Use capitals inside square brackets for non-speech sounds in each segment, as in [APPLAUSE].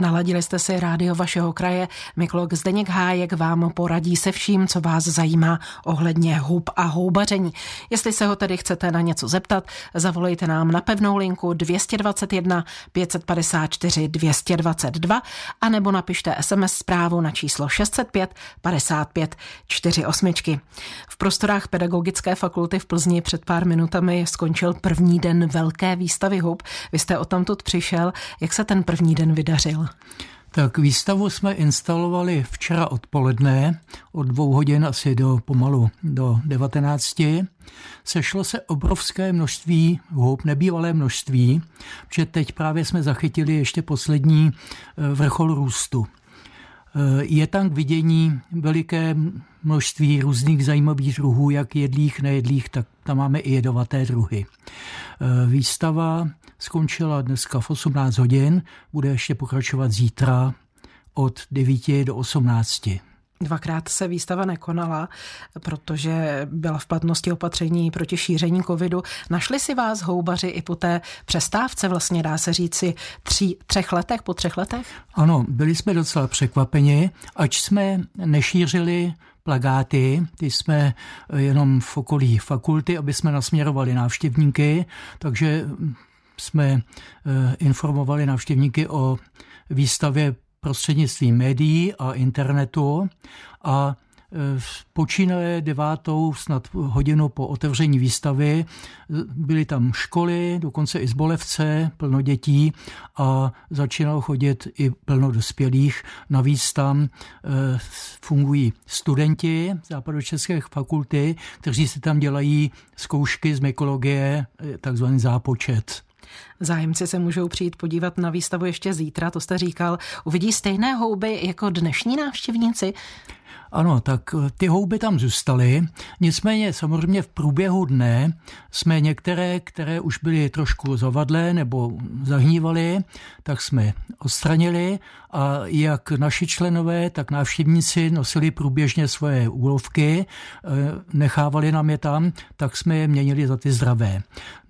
Naladili jste si rádio vašeho kraje. Miklok Zdeněk Hájek vám poradí se vším, co vás zajímá ohledně hub a houbaření. Jestli se ho tedy chcete na něco zeptat, zavolejte nám na pevnou linku 221 554 222 a nebo napište SMS zprávu na číslo 605 55 48. V prostorách Pedagogické fakulty v Plzni před pár minutami skončil první den velké výstavy hub. Vy jste o tamtud přišel. Jak se ten první den vydařil? Tak výstavu jsme instalovali včera odpoledne od dvou hodin asi do pomalu do 19. Sešlo se obrovské množství hub, nebývalé množství, protože teď právě jsme zachytili ještě poslední eh, vrchol růstu. Eh, je tam k vidění veliké množství různých zajímavých druhů, jak jedlých, nejedlých, tak tam máme i jedovaté druhy. Eh, výstava skončila dneska v 18 hodin, bude ještě pokračovat zítra od 9 do 18. Dvakrát se výstava nekonala, protože byla v platnosti opatření proti šíření covidu. Našli si vás houbaři i po té přestávce, vlastně dá se říci, tří, třech letech, po třech letech? Ano, byli jsme docela překvapeni, ač jsme nešířili plagáty, ty jsme jenom v okolí fakulty, aby jsme nasměrovali návštěvníky, takže jsme eh, informovali návštěvníky o výstavě prostřednictvím médií a internetu a e, počínaje devátou, snad hodinu po otevření výstavy, byly tam školy, dokonce i zbolevce, plno dětí a začínalo chodit i plno dospělých. Navíc tam fungují studenti západočeské fakulty, kteří si tam dělají zkoušky z mykologie, takzvaný zápočet. Zájemci se můžou přijít podívat na výstavu ještě zítra, to jste říkal. Uvidí stejné houby jako dnešní návštěvníci? Ano, tak eh, ty houby tam zůstaly. Nicméně samozřejmě v průběhu dne jsme některé, které už byly trošku zavadlé nebo zahnívaly, tak jsme odstranili a jak naši členové, tak návštěvníci nosili průběžně svoje úlovky, eh, nechávali nám je tam, tak jsme je měnili za ty zdravé.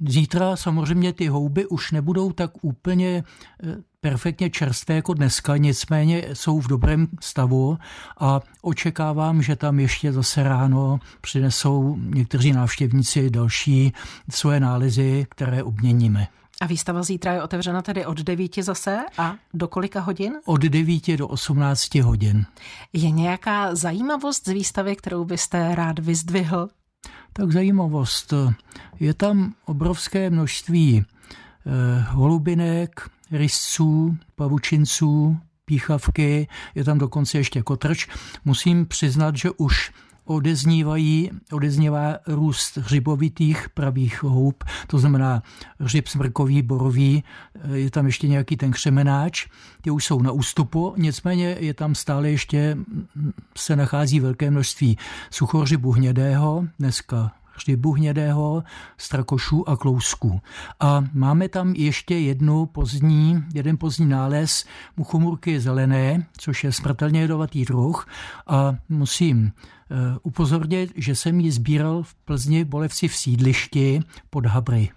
Zítra samozřejmě ty houby už nebudou tak úplně eh, perfektně čerstvé jako dneska, nicméně jsou v dobrém stavu a očekávám, že tam ještě zase ráno přinesou někteří návštěvníci další svoje nálezy, které obměníme. A výstava zítra je otevřena tedy od 9 zase a do kolika hodin? Od 9 do 18 hodin. Je nějaká zajímavost z výstavy, kterou byste rád vyzdvihl? Tak zajímavost. Je tam obrovské množství eh, holubinek, rysců, pavučinců, píchavky, je tam dokonce ještě kotrč. Musím přiznat, že už odeznívají, odeznívá růst hřibovitých pravých houb, to znamená hřib smrkový, borový, je tam ještě nějaký ten křemenáč, ty už jsou na ústupu, nicméně je tam stále ještě, se nachází velké množství suchohřibu hnědého, dneska hnědého, strakošů a klousků. A máme tam ještě jednu pozdní, jeden pozdní nález muchomurky zelené, což je smrtelně jedovatý druh a musím eh, upozornit, že jsem ji sbíral v Plzni Bolevci v sídlišti pod Habry.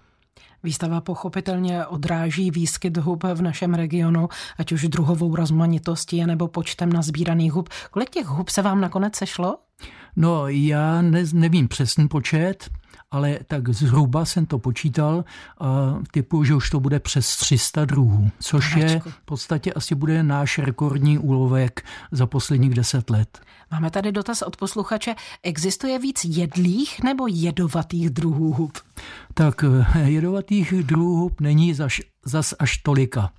Výstava pochopitelně odráží výskyt hub v našem regionu, ať už druhovou rozmanitostí nebo počtem nazbíraných hub. Kolik těch hub se vám nakonec sešlo? No, já ne, nevím přesný počet, ale tak zhruba jsem to počítal a typu, že už to bude přes 300 druhů, což je v podstatě asi bude náš rekordní úlovek za posledních 10 let. Máme tady dotaz od posluchače. Existuje víc jedlých nebo jedovatých druhů hub? Tak eh, jedovatých druhů hub není zaš zas až tolika.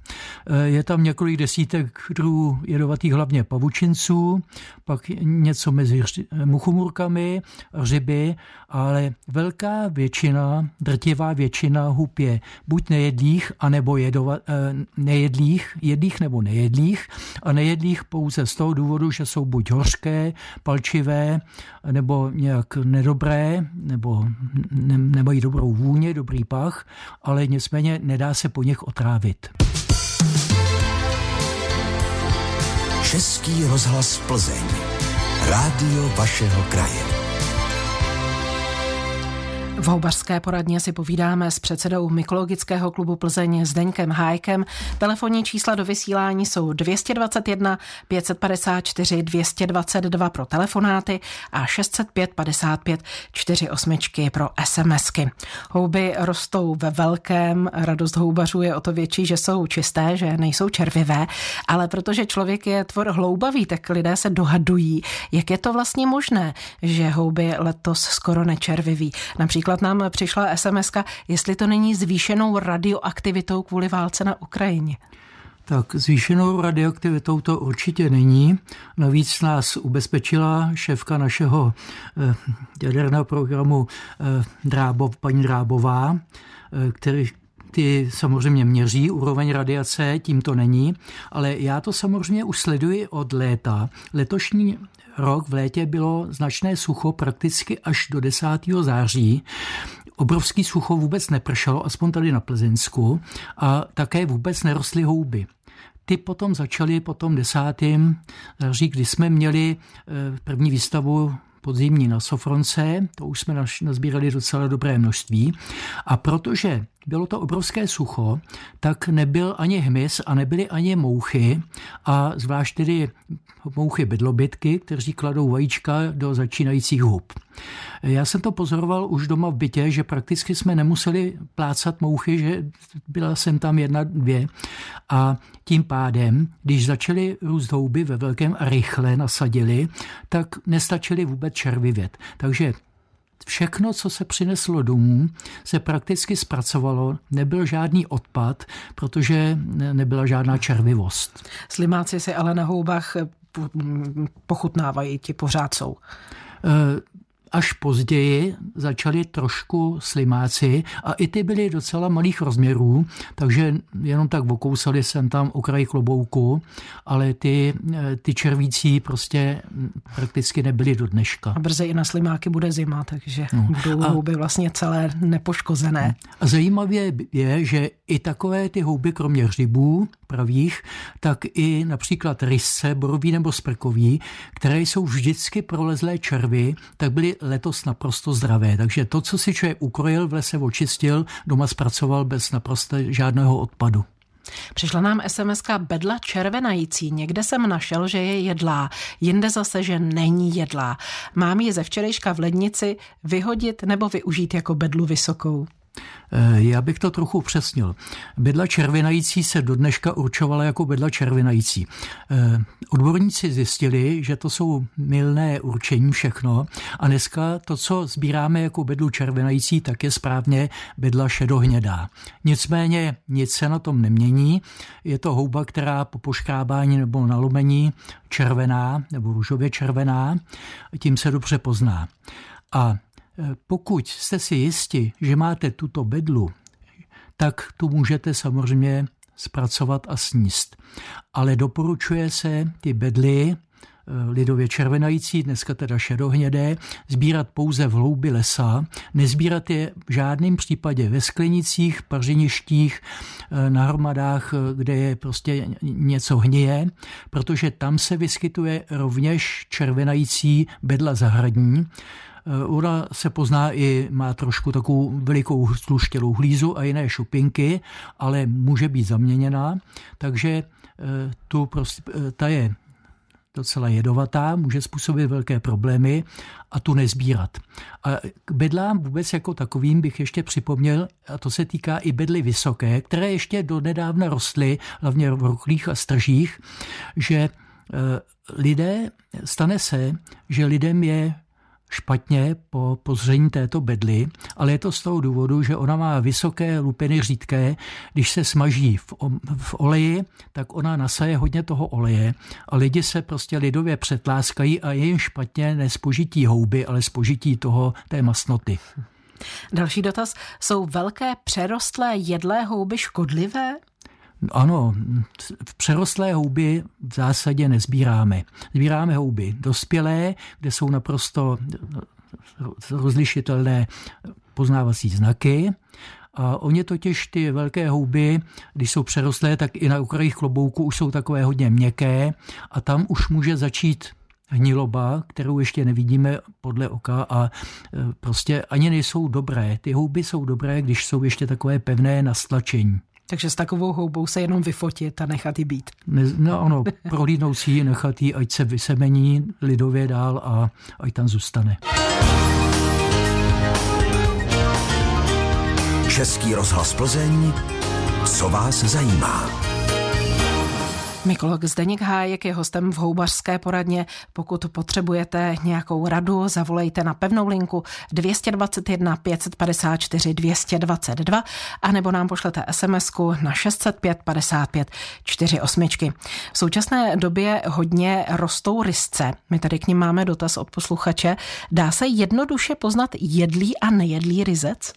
Eh, je tam několik desítek druhů jedovatých, hlavně pavučinců, pak něco mezi muchomurkami, ryby, ale velká většina, drtivá většina hub je buď nejedlých, anebo jedova, eh, nejedlých, jedlých nebo nejedlých a nejedlých pouze z toho důvodu, že jsou buď hořké, palčivé, nebo nějak nedobré, nebo ne, nemají dobrou vůně, dobrý pach, ale nicméně nedá se po nich nich otrávit. Český rozhlas Plzeň. Rádio vašeho kraje. V Houbařské poradně si povídáme s předsedou Mykologického klubu Plzeň Zdeňkem Hájkem. Telefonní čísla do vysílání jsou 221 554 222 pro telefonáty a 605 55 48 pro SMSky. Houby rostou ve velkém, radost houbařů je o to větší, že jsou čisté, že nejsou červivé, ale protože člověk je tvor hloubavý, tak lidé se dohadují, jak je to vlastně možné, že houby letos skoro nečerviví. Například Například nám přišla sms jestli to není zvýšenou radioaktivitou kvůli válce na Ukrajině. Tak zvýšenou radioaktivitou to určitě není. Navíc nás ubezpečila šéfka našeho eh, jaderného programu eh, Drábov, paní Drábová, eh, který ty samozřejmě měří úroveň radiace, tím to není, ale já to samozřejmě už sleduji od léta. Letošní rok v létě bylo značné sucho prakticky až do 10. září. Obrovský sucho vůbec nepršelo, aspoň tady na Plzeňsku, a také vůbec nerostly houby. Ty potom začaly po tom desátým září, kdy jsme měli eh, první výstavu podzimní na Sofronce, to už jsme nazbírali docela dobré množství. A protože bylo to obrovské sucho, tak nebyl ani hmyz a nebyly ani mouchy a zvlášť tedy mouchy bydlobytky, kteří kladou vajíčka do začínajících hub. Já jsem to pozoroval už doma v bytě, že prakticky jsme nemuseli plácat mouchy, že byla jsem tam jedna, dvě a tím pádem, když začaly růst houby ve velkém a rychle nasadili, tak nestačili vůbec červivět. Takže Všechno, co se přineslo domů, se prakticky zpracovalo, nebyl žádný odpad, protože nebyla žádná červivost. Slimáci si ale na houbách pochutnávají, ti pořád jsou. Až později začali trošku slimáci a i ty byly docela malých rozměrů, takže jenom tak okousali jsem tam okraj klobouku, ale ty, ty červící prostě prakticky nebyly do dneška. A brzy i na slimáky bude zima, takže no. budou a, houby vlastně celé nepoškozené. A zajímavé je, že i takové ty houby, kromě hřibů pravých, tak i například rysce, borový nebo sprkový, které jsou vždycky prolezlé červy, tak byly letos naprosto zdravé. Takže to, co si člověk ukrojil, v lese očistil, doma zpracoval bez naprosto žádného odpadu. Přišla nám sms bedla červenající. Někde jsem našel, že je jedlá, jinde zase, že není jedlá. Mám ji ze včerejška v lednici vyhodit nebo využít jako bedlu vysokou? Eh, já bych to trochu upřesnil. Bydla červenající se do dneška určovala jako bydla červenající. Eh, odborníci zjistili, že to jsou milné určení všechno a dneska to, co sbíráme jako bydlu červenající, tak je správně bydla šedohnědá. Nicméně nic se na tom nemění. Je to houba, která po poškrábání nebo nalomení červená nebo růžově červená, tím se dobře pozná. A pokud jste si jisti, že máte tuto bedlu, tak tu můžete samozřejmě zpracovat a sníst. Ale doporučuje se ty bedly, eh, lidově červenající, dneska teda šedohnědé, sbírat pouze v hloubi lesa, nezbírat je v žádném případě ve sklenicích, pařiništích, eh, na hromadách, eh, kde je prostě něco hněje, protože tam se vyskytuje rovněž červenající bedla zahradní, Eh, ona se pozná i, má trošku takovou velikou sluštělou hlízu a jiné šupinky, ale může být zaměněná, takže eh, tu prostě, eh, ta je docela jedovatá, může způsobit velké problémy a tu nezbírat. A k bedlám vůbec jako takovým bych ještě připomněl, a to se týká i bedly vysoké, které ještě do nedávna rostly, hlavně v roklích a stržích, že lidé, stane se, že lidem je špatně po pozření této bedly, ale je to z toho důvodu, že ona má vysoké lupiny řídké. Když se smaží v, v oleji, tak ona nasaje hodně toho oleje a lidi se prostě lidově přetláskají a je jim špatně ne spožití houby, ale spožití toho té masnoty. Další dotaz. Jsou velké přerostlé jedlé houby škodlivé? Ano, v přerostlé houby v zásadě nezbíráme. Sbíráme houby dospělé, kde jsou naprosto rozlišitelné poznávací znaky. A oni totiž ty velké houby, když jsou přerostlé, tak i na okrajích klobouku už jsou takové hodně měkké a tam už může začít hniloba, kterou ještě nevidíme podle oka a e, prostě ani nejsou dobré. Ty houby jsou dobré, když jsou ještě takové pevné na stlačení. Takže s takovou houbou se jenom vyfotit a nechat ji být. Ne, no ano, prohlídnout si ji, nechat ji, ať se vysemení lidově dál a ať tam zůstane. Český rozhlas Plzeň, co vás zajímá? Mykolog Zdeněk Hájek je hostem v Houbařské poradně. Pokud potřebujete nějakou radu, zavolejte na pevnou linku 221 554 222 a nebo nám pošlete sms na 605 55 48. V současné době hodně rostou rysce. My tady k ním máme dotaz od posluchače. Dá se jednoduše poznat jedlý a nejedlý ryzec?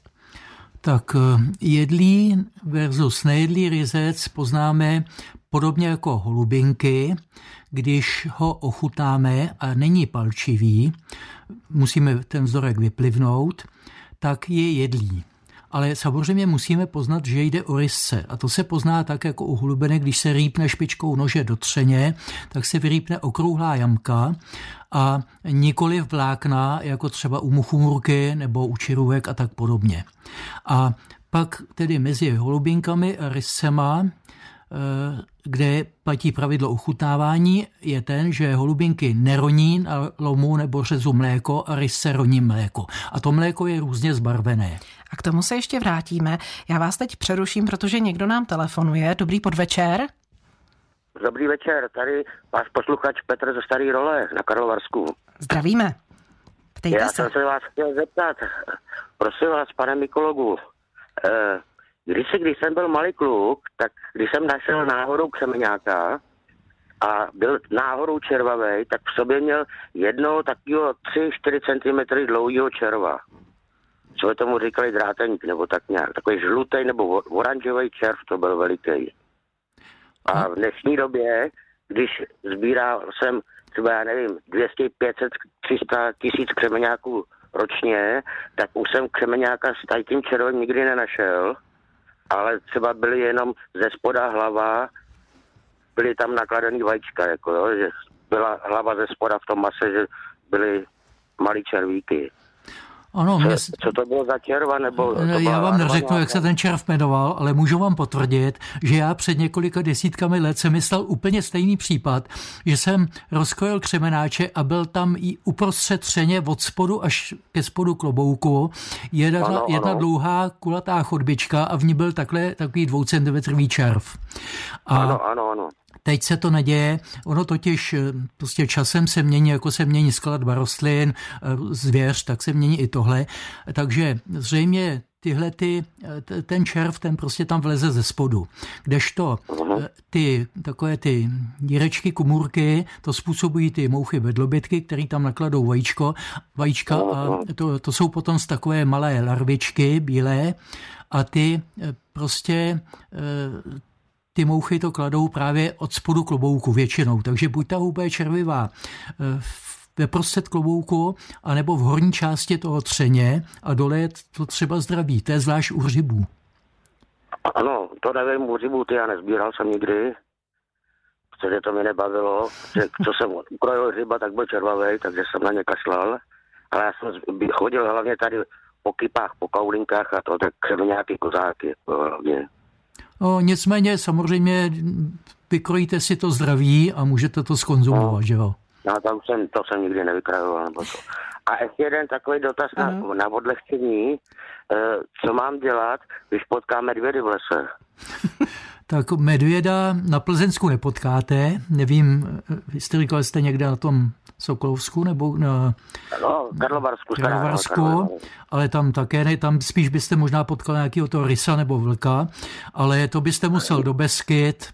Tak eh, jedlý versus nejedlý ryzec poznáme podobně jako holubinky, když ho ochutnáme a není palčivý, musíme ten vzorek vyplivnout, tak je jedlý. Ale samozřejmě musíme poznat, že jde o rysce. A to se pozná tak jako u hlubenek, když se rýpne špičkou nože do třeně, tak se vyrýpne okrouhlá jamka a nikoli vlákna, jako třeba u muchumurky nebo u čirůvek a tak podobně. A pak tedy mezi holubinkami a ryscema Eh, kde platí pravidlo ochutnávání, je ten, že holubinky neroní na lomu nebo řezu mléko a rys se roní mléko. A to mléko je různě zbarvené. A k tomu se ještě vrátíme. Já vás teď přeruším, protože někdo nám telefonuje. Dobrý podvečer. Dobrý večer, tady váš posluchač Petr ze Starý role na Karlovarsku. Zdravíme. Ptejte Já se. jsem se vás chtěl zeptat, prosím vás, pane Mikologu, eh, když, si, když jsem byl malý kluk, tak když jsem našel náhodou křemeňáka a byl náhodou červavý, tak v sobě měl jedno takového 3-4 cm dlouhého červa. Co tomu říkali dráteník, nebo tak nějak. Takový žlutý nebo oranžový červ, to byl veliký. A v dnešní době, když sbíral jsem třeba, já nevím, 200, 500, 300 tisíc křemeňáků ročně, tak už jsem křemeňáka s tím červem nikdy nenašel ale třeba byly jenom ze spoda hlava, byly tam nakladený vajíčka, jako jo, že byla hlava ze spoda v tom mase, že byly malý červíky. Ano, co, mě... co to bylo za červa? Nebo to já vám neřeknu, jak se ten červ jmenoval, ale můžu vám potvrdit, že já před několika desítkami let jsem myslel úplně stejný případ, že jsem rozkojil křemenáče a byl tam i uprostřed třeně od spodu až ke spodu klobouku jedna, ano, jedna ano. dlouhá kulatá chodbička a v ní byl takhle takový dvoucentimetrový červ. A ano, ano, ano. Teď se to neděje, ono totiž eh, prostě časem se mění, jako se mění skladba rostlin, eh, zvěř, tak se mění i tohle. Takže zřejmě tyhle ty, eh, ten červ, ten prostě tam vleze ze spodu. Kdežto ty takové ty dírečky, kumůrky, to způsobují ty mouchy vedlobytky, které tam nakladou vajíčko, vajíčka a to, to jsou potom z takové malé larvičky bílé a ty prostě ty mouchy to kladou právě od spodu klobouku většinou, takže buď ta houba je červivá eh, ve prostřed klobouku, anebo v horní části toho třeně a dole je to třeba zdraví. To je zvlášť u hřibů. Ano, to nevím, u hřibů ty já nezbíral jsem nikdy, protože to mi nebavilo, že co jsem ukrojil hřiba, tak byl červavý, takže jsem na ně kašlal. Ale já jsem chodil hlavně tady po kypách, po kaulinkách a to, tak nějaký kozáky jako hlavně. No, nicméně samozřejmě vykrojíte si to zdraví a můžete to skonzumovat, no. že jo? No, to jsem, to jsem nikdy nevykrojoval. Nebo to. A ještě jeden takový dotaz na, na odlehčení. E, co mám dělat, když potkám medvědy v lese? [LAUGHS] tak medvěda na Plzeňsku nepotkáte. Nevím, jste říkal, jste někde na tom Sokolovsku nebo na no, Karlovarsku, Karlovarsku ale tam také ne, tam spíš byste možná potkal nějakého toho rysa nebo vlka, ale to byste musel do Beskyt,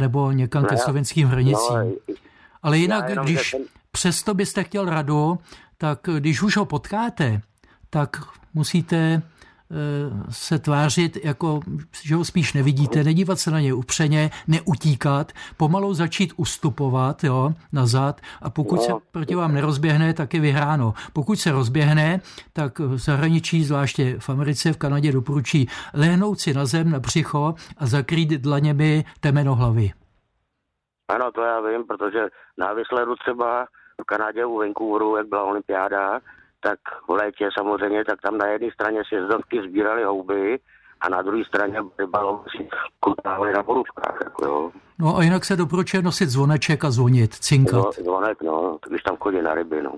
nebo někam no, ke slovenským hranicím. No, ale jinak, jenom, když ten... přesto byste chtěl radu, tak když už ho potkáte, tak musíte se tvářit, jako, že ho spíš nevidíte, nedívat se na něj upřeně, neutíkat, pomalu začít ustupovat jo, nazad a pokud se proti vám nerozběhne, tak je vyhráno. Pokud se rozběhne, tak v zahraničí, zvláště v Americe, v Kanadě doporučí lehnout si na zem, na břicho a zakrýt dlaněmi temeno hlavy. Ano, to já vím, protože na Vysledu třeba v Kanadě u Vancouveru, jak byla olympiáda, tak v létě samozřejmě, tak tam na jedné straně sjezdovky sbírali houby a na druhé straně si kutávali na borůvkách. Jako jo. No a jinak se doporučuje nosit zvoneček a zvonit, cinkat. No, zvonek, no, když tam chodí na ryby, no.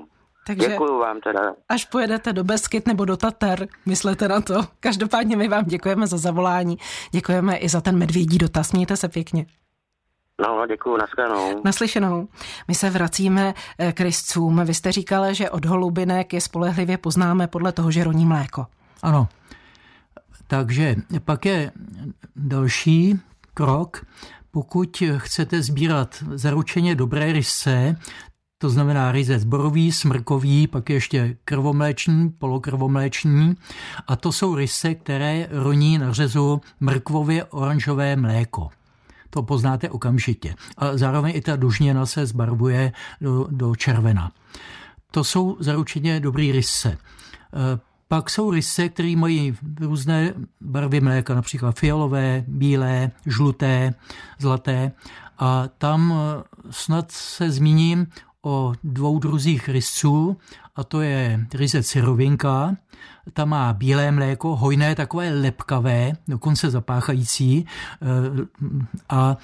Takže Děkuju vám teda. Až pojedete do Beskyt nebo do Tater, myslete na to. Každopádně my vám děkujeme za zavolání. Děkujeme i za ten medvědí dotaz. Mějte se pěkně. No, děkuji, naschledanou. Naslyšenou. My se vracíme eh, k ryscům. Vy jste říkal, že od holubinek je spolehlivě poznáme podle toho, že roní mléko. Ano. Takže pak je další krok. Pokud chcete sbírat zaručeně dobré rysce, to znamená ryze zborový, smrkový, pak ještě krvomléční, polokrvomléční. A to jsou rysce, které roní na řezu mrkvově oranžové mléko. To poznáte okamžitě. A zároveň i ta dužněna se zbarvuje do, do červena. To jsou zaručeně dobrý rysce. E, pak jsou rysce, které mají různé barvy mléka, například fialové, bílé, žluté, zlaté. A tam e, snad se zmíním o dvou druzích rysců, a to je ryze cirovinka, ta má bílé mléko, hojné, takové lepkavé, dokonce zapáchající eh, a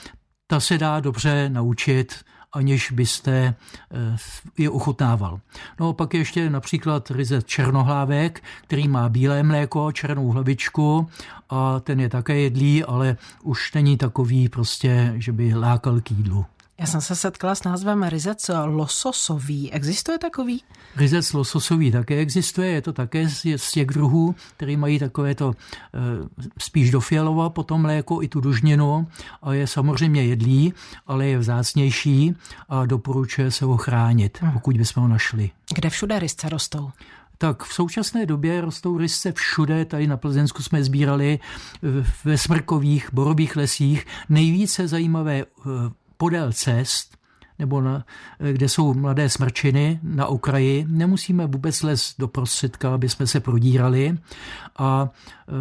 ta se dá dobře naučit aniž byste eh, je ochutnával. No pak ještě například ryze černohlávek, který má bílé mléko, černou hlavičku a ten je také jedlý, ale už není takový prostě, že by lákal k jídlu. Já jsem se setkala s názvem ryzec lososový. Existuje takový? Ryzec lososový také existuje, je to také z těch druhů, který mají takové to eh, spíš do fialova, potom mléko i tu dužninu a je samozřejmě jedlý, ale je vzácnější a doporučuje se ho chránit, hmm. pokud bychom ho našli. Kde všude rysce rostou? Tak v současné době rostou rysce všude, tady na Plzensku jsme sbírali ve smrkových, borových lesích. Nejvíce zajímavé eh, podél cest, nebo na, kde jsou mladé smrčiny na okraji, nemusíme vůbec les do prostředka, aby jsme se prodírali a e,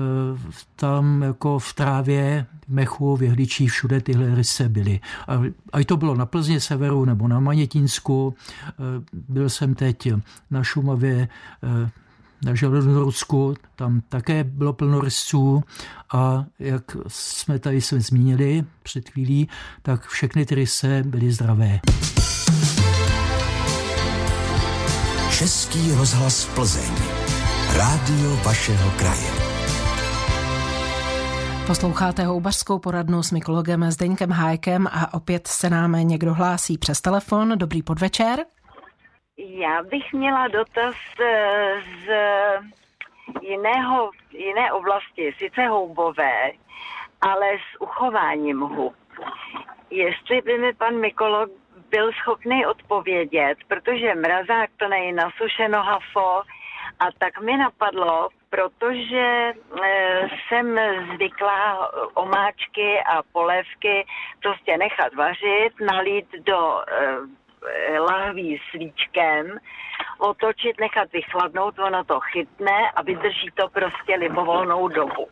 tam jako v trávě, v mechu, v jehličí, všude tyhle rysce byly. A, a to bylo na Plzně severu nebo na Manětínsku, e, byl jsem teď na Šumavě e, na Železnorudsku, tam také bylo plno rysců a jak jsme tady jsme zmínili před chvílí, tak všechny ty rysce byly zdravé. Český rozhlas Plzeň. Rádio vašeho kraje. Posloucháte houbařskou poradnu s mykologem Zdeňkem Hájkem a opět se nám někdo hlásí přes telefon. Dobrý podvečer. Já bych měla dotaz eh, z jiného, jiné oblasti, sice houbové, ale s uchováním hub. Jestli by mi pan Mikolog byl schopný odpovědět, protože mrazák to nejí nasušeno hafo, a tak mi napadlo, protože e, jsem zvyklá omáčky a polévky prostě nechat vařit, nalít do e, lahví svíčkem, otočit, nechat vychladnout, ono to chytne a vydrží to prostě libovolnou dobu.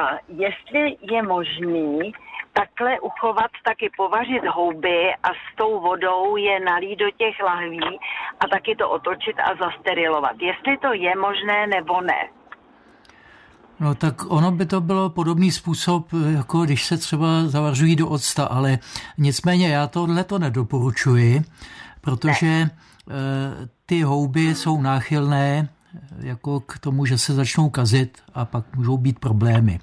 A jestli je možný takhle uchovat, taky povařit houby a s tou vodou je nalít do těch lahví a taky to otočit a zasterilovat. Jestli to je možné nebo ne. No tak ono by to bylo podobný způsob, jako když se třeba zavařují do octa, ale nicméně já tohle to nedoporučuji, protože ne. Eh, ty houby jsou náchylné jako k tomu, že se začnou kazit a pak můžou být problémy.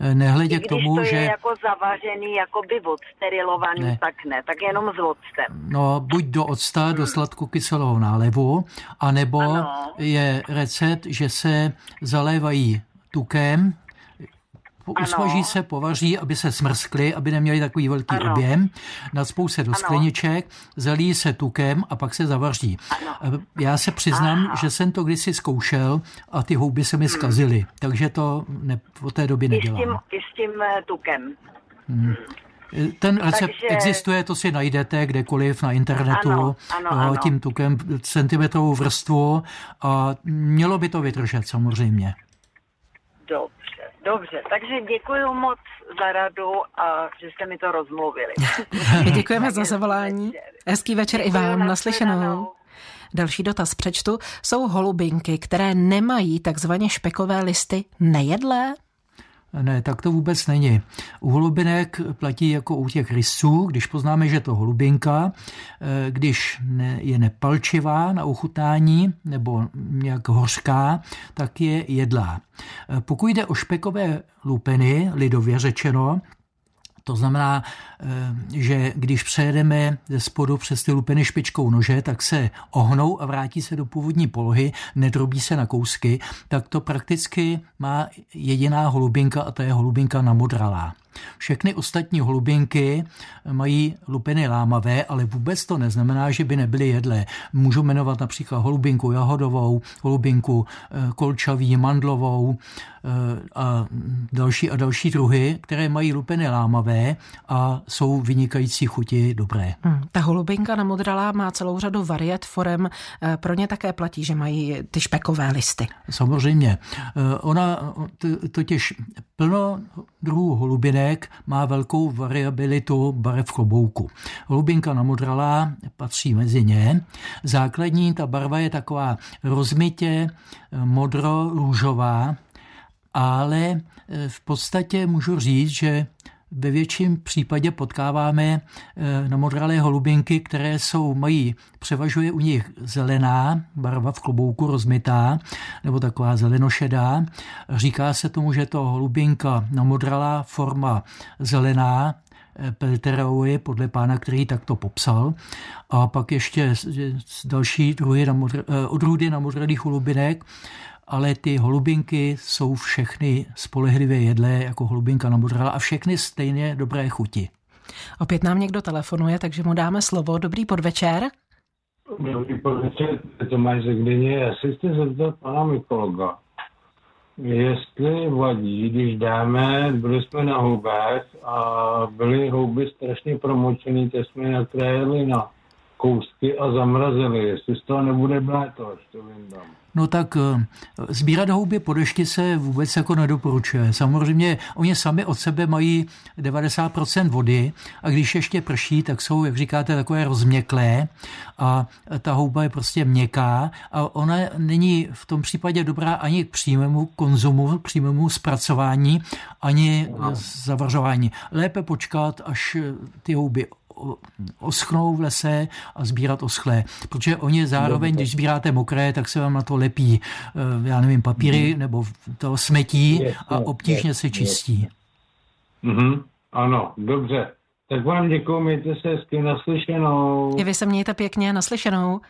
Eh, nehledě k tomu, to je že... jako zavařený, jako by odsterilovaný, ne. tak ne, tak jenom s octem. No, buď do octa, hmm. do sladkokyselého nálevu, anebo ano. je recept, že se zalévají tukem, usmaží se, povaří, aby se smrskly, aby neměli takový velký ano. objem, nadspou se do ano. skleniček, zalí se tukem a pak se zavaří. Ano. Já se přiznám, Aha. že jsem to kdysi zkoušel a ty houby se mi hmm. zkazily, takže to ne, od té doby nedělám. I s tím, i s tím eh, tukem. Hmm. Ten recept Takže... existuje, to si najdete kdekoliv na internetu, ano, ano, ano. tím tukem centimetrovou vrstvu a mělo by to vydržet samozřejmě. Dobře. Takže děkuji moc za radu a že jste mi to rozmluvili. [LAUGHS] Děkujeme za zavolání. Hezký večer i vám, naslyšenou. Další dotaz přečtu. Jsou holubinky, které nemají takzvaně špekové listy nejedlé? Ne, tak to vůbec není. U holubinek platí jako u těch rysů, když poznáme, že to holubinka, eh, když je nepalčivá na ochutnání nebo nějak hořká, tak je jedlá. Eh, pokud jde o špekové lupeny, lidově řečeno, to znamená, eh, že když přejedeme ze spodu přes ty lupeny špičkou nože, tak se ohnou a vrátí se do původní polohy, nedrobí se na kousky, tak to prakticky má jediná holubinka a to je holubinka namodralá. Všechny ostatní holubinky mají lupiny lámavé, ale vůbec to neznamená, že by nebyly jedlé. Můžu jmenovat například holubinku jahodovou, holubinku eh, kolčaví, mandlovou eh, a další a další druhy, které mají lupiny lámavé a jsou vynikající chuti dobré. Hmm. Ta holubinka namodralá má celou řadu variet forem. Eh, pro ně také platí, že mají ty špekové listy. Samozřejmě. Ona totiž plno druhů holubinek má velkou variabilitu barev klobouku. Holubinka namodralá patří mezi ně. Základní ta barva je taková rozmitě modro-růžová, ale eh, v podstatě můžu říct, že ve větším případě potkáváme eh, na modralé holubinky, které jsou, mají, převažuje u nich zelená barva v klobouku rozmitá, nebo taková zelenošedá. Říká se tomu, že to holubinka modralá forma zelená, eh, Pelterovi, podle pána, který takto popsal. A pak ještě další druhy na modr, eh, odrůdy na modralých holubinek ale ty holubinky jsou všechny spolehlivě jedlé jako holubinka na modrala a všechny stejně dobré chuti. Opět nám někdo telefonuje, takže mu dáme slovo. Dobrý podvečer. Dobrý podvečer, Tomáš Zegdyně. Já si chci zeptat pana Mikologa, jestli vadí, když dáme, byli jsme na houbách a byly houby strašně promočený, tak jsme je nakrájeli na kousky a zamrazili, jestli z toho nebude bléto, až to vyndám. No tak eh, sbírat houby po dešti se vůbec jako nedoporučuje. Samozřejmě oni sami od sebe mají 90% vody a když ještě prší, tak jsou, jak říkáte, takové rozměklé a ta houba je prostě měkká a ona není v tom případě dobrá ani k přímému konzumu, k přímému zpracování, ani zavržování. Lépe počkat, až ty houby oschnou v lese a sbírat oschlé. Protože oni zároveň, když sbíráte mokré, tak se vám na to lepí, eh, já nevím, papíry mm. nebo to smetí a obtížně se čistí. Mm-hmm. Ano, dobře. Tak vám děkuji, mějte se hezky naslyšenou. I vy se mějte pěkně naslyšenou.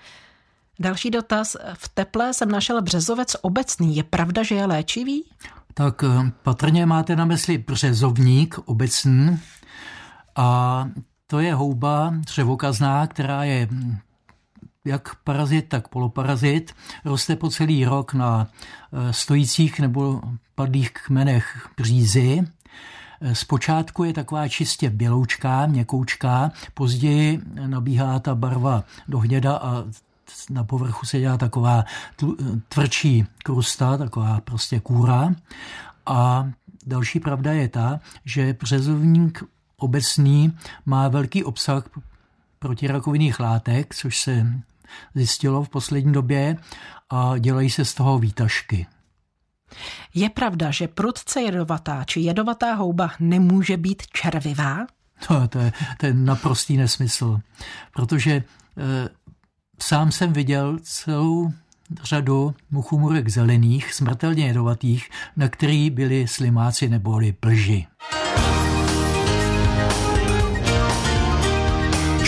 Další dotaz. V teple jsem našel březovec obecný. Je pravda, že je léčivý? Tak eh, patrně máte na mysli březovník obecný a to je houba dřevokazná, která je hm, jak parazit, tak poloparazit. Roste po celý rok na eh, stojících nebo padlých kmenech břízy. Eh, zpočátku je taková čistě běloučká, měkoučká, později nabíhá ta barva do hněda a na povrchu se dělá taková tvrdší krusta, taková prostě kůra. A další pravda je ta, že březovník obecný má velký obsah protirakovinných látek, což se zjistilo v poslední době a dělají se z toho výtažky. Je pravda, že prudce jedovatá či jedovatá houba nemůže být červivá? To, to, je, to je naprostý nesmysl, protože e, sám jsem viděl celou řadu muchumurek zelených, smrtelně jedovatých, na který byli slimáci neboli plži.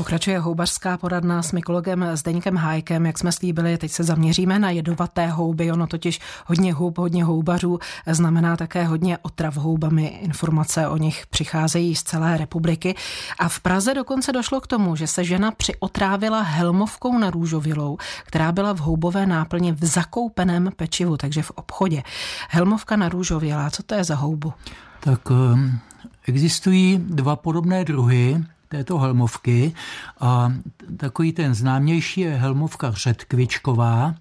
Pokračuje houbařská poradna s mykologem Zdeňkem Hájkem. Jak jsme slíbili, teď se zaměříme na jedovaté houby. Ono totiž hodně hub, hodně houbařů znamená také hodně otrav houbami. Informace o nich přicházejí z celé republiky. A v Praze dokonce došlo k tomu, že se žena přiotrávila helmovkou na růžovilou, která byla v houbové náplně v zakoupeném pečivu, takže v obchodě. Helmovka na růžovělá, co to je za houbu? Tak ehm, existují dva podobné druhy této helmovky a takový ten známější je helmovka řetkvičková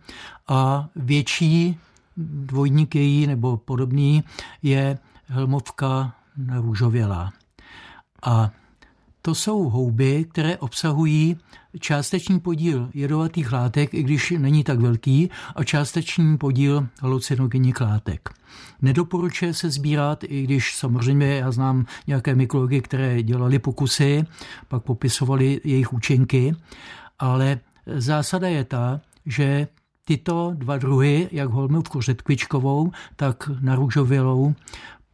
a větší dvojník její nebo podobný je helmovka narůžovělá. A to jsou houby, které obsahují částečný podíl jedovatých látek, i když není tak velký, a částečný podíl halucinogenních látek. Nedoporučuje se sbírat, i když samozřejmě já znám nějaké mykology, které dělali pokusy, pak popisovali jejich účinky, ale zásada je ta, že tyto dva druhy, jak holmovku řetkvičkovou, tak narůžovělou,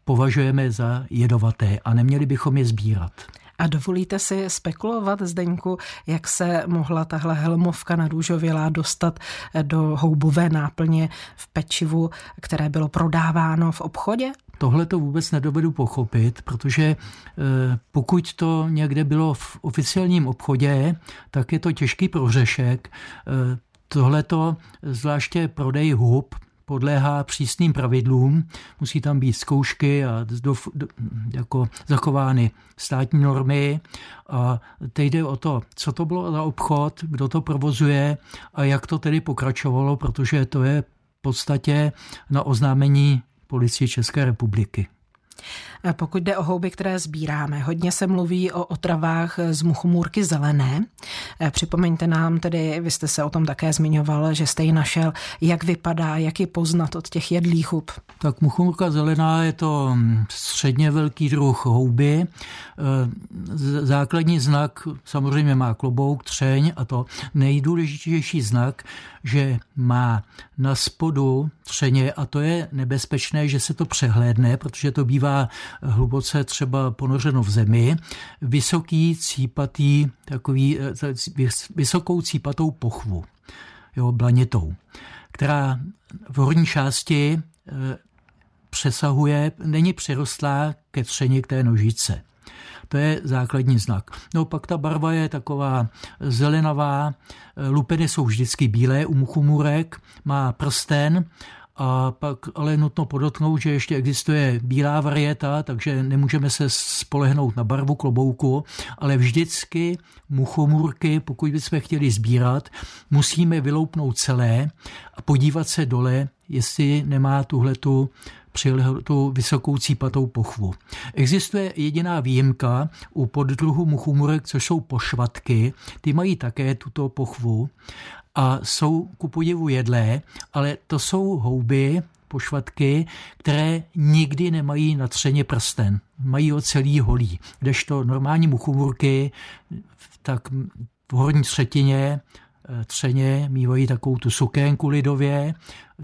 považujeme za jedovaté a neměli bychom je sbírat. A dovolíte si spekulovat, Zdeňku, jak se mohla tahle helmovka na růžovělá dostat do houbové náplně v pečivu, které bylo prodáváno v obchodě? Tohle to vůbec nedovedu pochopit, protože eh, pokud to někde bylo v oficiálním obchodě, tak je to těžký prořešek. Eh, Tohle to, zvláště prodej hub, podléhá přísným pravidlům, musí tam být zkoušky a do, do, jako zachovány státní normy. A teď jde o to, co to bylo za obchod, kdo to provozuje a jak to tedy pokračovalo, protože to je v podstatě na oznámení policie České republiky. Pokud jde o houby, které sbíráme, hodně se mluví o otravách z muchomůrky zelené. Eh, připomeňte nám tedy, vy jste se o tom také zmiňoval, že jste ji našel, jak vypadá, jak ji poznat od těch jedlých hub. Tak muchomůrka zelená je to hm, středně velký druh houby. Eh, základní znak samozřejmě má klobouk, třeň a to nejdůležitější znak, že má na spodu třeně a to je nebezpečné, že se to přehlédne, protože to bývá hluboce třeba ponořeno v zemi, vysoký cípatý, takový, eh, vysokou cípatou pochvu, jo, blanitou, která v horní části eh, přesahuje, není přirostlá ke třeni k té nožice. To je základní znak. No pak ta barva je taková zelenavá, eh, lupeny jsou vždycky bílé u muchumurek, má prsten a pak ale nutno podotknout, že ještě existuje bílá varieta, takže nemůžeme se spolehnout na barvu klobouku, ale vždycky muchomůrky, pokud bychom chtěli sbírat, musíme vyloupnout celé a podívat se dole, jestli nemá tuhletu tu vysokou cípatou pochvu. Existuje jediná výjimka u poddruhu muchumurek, což jsou pošvatky. Ty mají také tuto pochvu a jsou ku podivu jedlé, ale to jsou houby, pošvatky, které nikdy nemají na třeně prsten. Mají ho celý holý. Kdežto normální muchumurky, tak v horní třetině třeně mývají takovou tu sukénku lidově,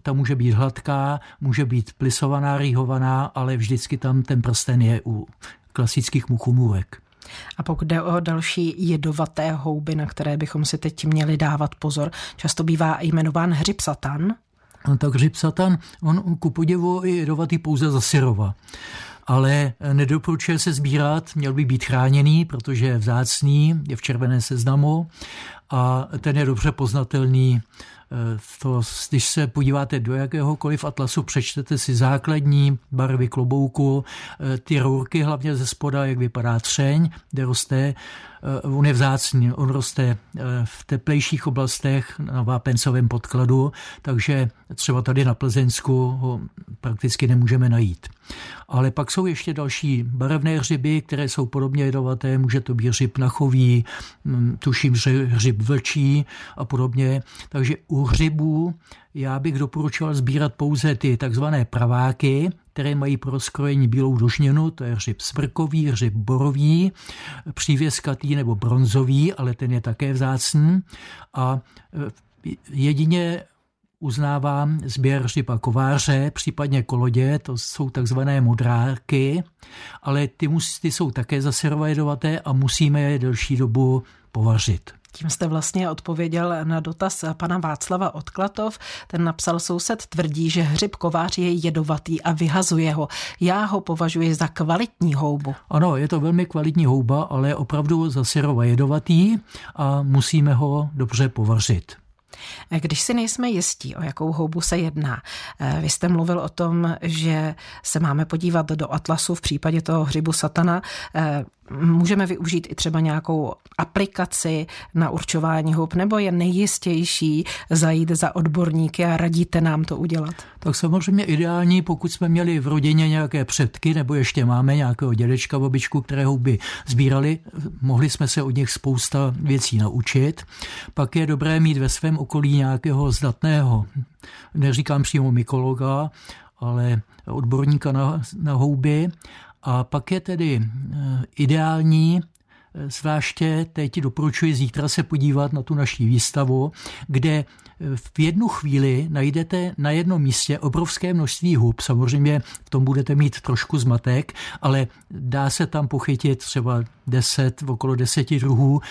ta může být hladká, může být plisovaná, rýhovaná, ale vždycky tam ten prsten je u klasických muchumůrek. A pokud jde o další jedovaté houby, na které bychom si teď měli dávat pozor, často bývá jmenován hřib satan. No, tak hřib satan, on ku podivu je jedovatý pouze za syrova ale nedoporučuje se sbírat, měl by být chráněný, protože je vzácný, je v červené seznamu a ten je dobře poznatelný Eh, to, když se podíváte do jakéhokoliv atlasu, přečtete si základní barvy klobouku, eh, ty rourky hlavně ze spoda, jak vypadá třeň, kde roste Eh, on je vzácný, on roste eh, v teplejších oblastech na vápencovém podkladu, takže třeba tady na Plzeňsku ho prakticky nemůžeme najít. Ale pak jsou ještě další barevné hřiby, které jsou podobně jedovaté, může to být hřib nachový, hm, tuším hřib vlčí a podobně. Takže u hřibů já bych doporučoval sbírat pouze ty takzvané praváky, které mají pro skrojení bílou dožněnu, to je hřib smrkový, hřib borový, přívěskatý nebo bronzový, ale ten je také vzácný. A e, jedině uznávám sběr hřiba kováře, případně kolodě, to jsou takzvané modráky, ale ty, musí, ty jsou také zase a musíme je delší dobu povařit. Tím jste vlastně odpověděl na dotaz pana Václava Odklatov. Ten napsal, soused tvrdí, že hřib kovář je jedovatý a vyhazuje ho. Já ho považuji za kvalitní houbu. Ano, je to velmi kvalitní houba, ale opravdu za syrova jedovatý a musíme ho dobře povařit. Když si nejsme jistí, o jakou houbu se jedná, vy jste mluvil o tom, že se máme podívat do atlasu v případě toho hřibu satana. Můžeme využít i třeba nějakou aplikaci na určování hub, nebo je nejistější zajít za odborníky a radíte nám to udělat? Tak samozřejmě ideální, pokud jsme měli v rodině nějaké předky, nebo ještě máme nějakého dědečka, babičku, které houby sbírali, mohli jsme se od nich spousta věcí naučit. Pak je dobré mít ve svém okolí nějakého zdatného, neříkám přímo mykologa, ale odborníka na, na houby. A pak je tedy eh, ideální Zvláště teď doporučuji zítra se podívat na tu naší výstavu, kde v jednu chvíli najdete na jednom místě obrovské množství hub. Samozřejmě v tom budete mít trošku zmatek, ale dá se tam pochytit třeba 10, okolo deseti druhů,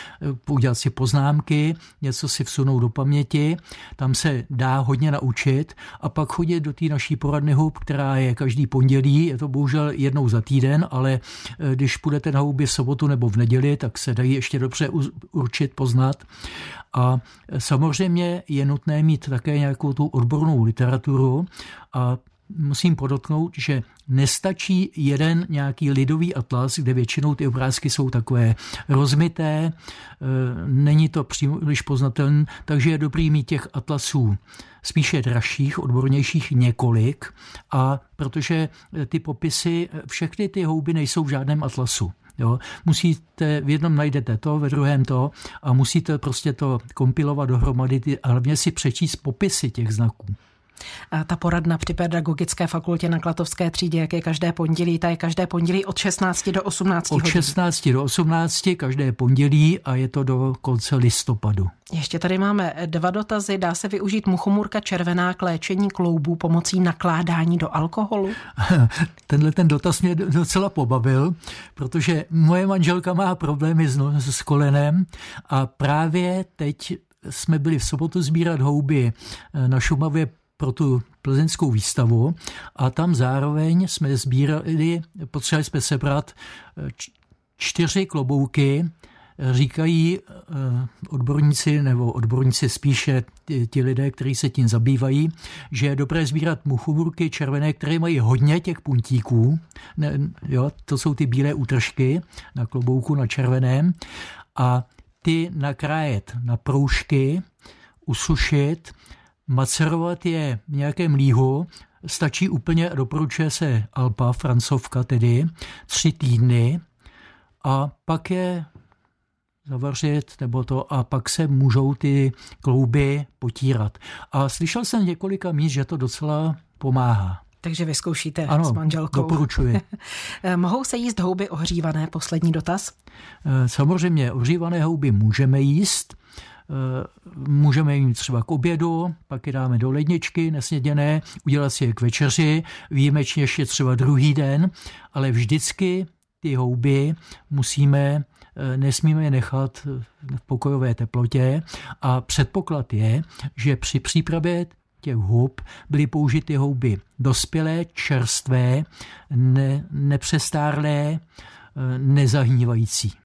udělat si poznámky, něco si vsunout do paměti, tam se dá hodně naučit a pak chodit do té naší poradny hub, která je každý pondělí, je to bohužel jednou za týden, ale eh, když půjdete na houby v sobotu nebo v neděli, tak se dají ještě dobře určit, poznat. A samozřejmě je nutné mít také nějakou tu odbornou literaturu a musím podotknout, že nestačí jeden nějaký lidový atlas, kde většinou ty obrázky jsou takové rozmité, e, není to příliš poznatelné, takže je dobrý mít těch atlasů spíše dražších, odbornějších několik, a protože ty popisy, všechny ty houby nejsou v žádném atlasu. Jo? Musíte, v jednom najdete to, ve druhém to a musíte prostě to kompilovat dohromady a hlavně si přečíst popisy těch znaků. A ta poradna při pedagogické fakultě na Klatovské třídě, jak je každé pondělí, ta je každé pondělí od 16 do 18 Od 16 do 18 každé pondělí a je to do konce listopadu. Ještě tady máme dva dotazy. Dá se využít muchomurka červená k léčení kloubů pomocí nakládání do alkoholu? [LAUGHS] Tenhle ten dotaz mě docela pobavil, protože moje manželka má problémy s, no, s kolenem a právě teď jsme byli v sobotu sbírat houby na Šumavě pro tu plzeňskou výstavu a tam zároveň jsme sbírali, potřebovali jsme sebrat eh, čtyři klobouky, říkají eh, odborníci, nebo odborníci spíše ti lidé, kteří se tím zabývají, že je dobré sbírat muchomurky červené, které mají hodně těch puntíků. Ne, jo, to jsou ty bílé útržky na klobouku, na červeném. A ty nakrájet na proužky, usušit macerovat je v nějakém líhu, stačí úplně, doporučuje se alpa, francovka tedy, tři týdny a pak je zavařit nebo to a pak se můžou ty klouby potírat. A slyšel jsem několika míst, že to docela pomáhá. Takže vyzkoušíte ano, s manželkou. doporučuji. [LAUGHS] Mohou se jíst houby ohřívané? Poslední dotaz. Eh, samozřejmě ohřívané houby můžeme jíst. Eh, můžeme jim třeba k obědu, pak je dáme do ledničky nesněděné, udělat si je k večeři, výjimečně ještě třeba druhý den, ale vždycky ty houby musíme, eh, nesmíme je nechat v pokojové teplotě a předpoklad je, že při přípravě těch hub byly použity houby dospělé, čerstvé, ne, nepřestárlé, eh, nezahnívající.